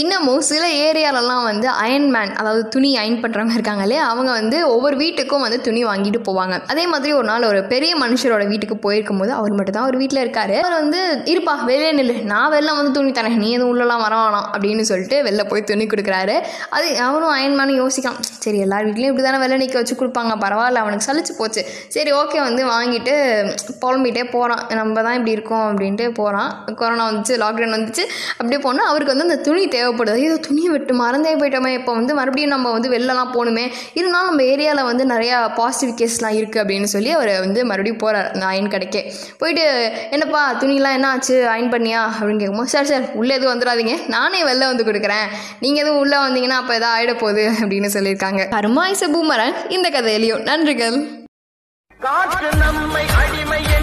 இன்னமும் சில ஏரியாலலாம் வந்து அயன்மேன் அதாவது துணி அயன் பண்ணுறவங்க இருக்காங்க இல்லையா? அவங்க வந்து ஒவ்வொரு வீட்டுக்கும் வந்து துணி வாங்கிட்டு போவாங்க. அதே மாதிரி ஒரு நாள் ஒரு பெரிய மனுஷரோட வீட்டுக்கு போயிருக்கும் போது அவர் மட்டும் தான் ஒரு வீட்டில் இருக்காரு. அவர் வந்து இருப்பா வெளியே நில்லு. நான் வெளில வந்து துணி தரேன். நீ எதுவும் உள்ளலாம் வர வேணாம். அப்படின்னு சொல்லிட்டு வெளில போய் துணி கொடுக்குறாரு. அது அவனும் அயன்மேனும் யோசிக்கான் சரி எல்லார் வீட்லேயும் இப்படி தானே வெளில நிற்க வச்சு கொடுப்பாங்க. பரவாயில்ல அவனுக்கு சலிச்சு போச்சு. சரி ஓகே வந்து வாங்கிட்டு புலம்பிகிட்டே போகிறான் நம்ம தான் இப்படி இருக்கோம் அப்படின்ட்டு போகிறான் கொரோனா வந்துச்சு லாக்டவுன் வந்துச்சு. அப்படியே போனால் அவருக்கு வந்து அந்த துணி தேவை தேவைப்படுது. ஏதோ துணியை விட்டு மறந்தே போயிட்டோமே. இப்போ வந்து மறுபடியும் நம்ம வந்து வெளிலலாம் போகணுமே இருந்தாலும் நம்ம ஏரியாவில் வந்து நிறையா பாசிட்டிவ் கேஸ்லாம் இருக்குது அப்படின்னு சொல்லி அவர் வந்து மறுபடியும் போகிறார் அந்த அயன் கடைக்கே. போயிட்டு என்னப்பா துணிலாம் என்ன ஆச்சு? அயன் பண்ணியா? அப்படின்னு கேட்கும்போது சார் சார் உள்ளே எதுவும் வந்துடாதீங்க. நானே வெளில வந்து கொடுக்குறேன். நீங்கள் எதுவும் உள்ளே வந்தீங்கன்னா அப்போ எதாவது ஆகிட போகுது அப்படின்னு சொல்லியிருக்காங்க. கருமாய்ச பூமரன் இந்த கதையிலையும். நன்றிகள். காற்று நம்மை அடிமையே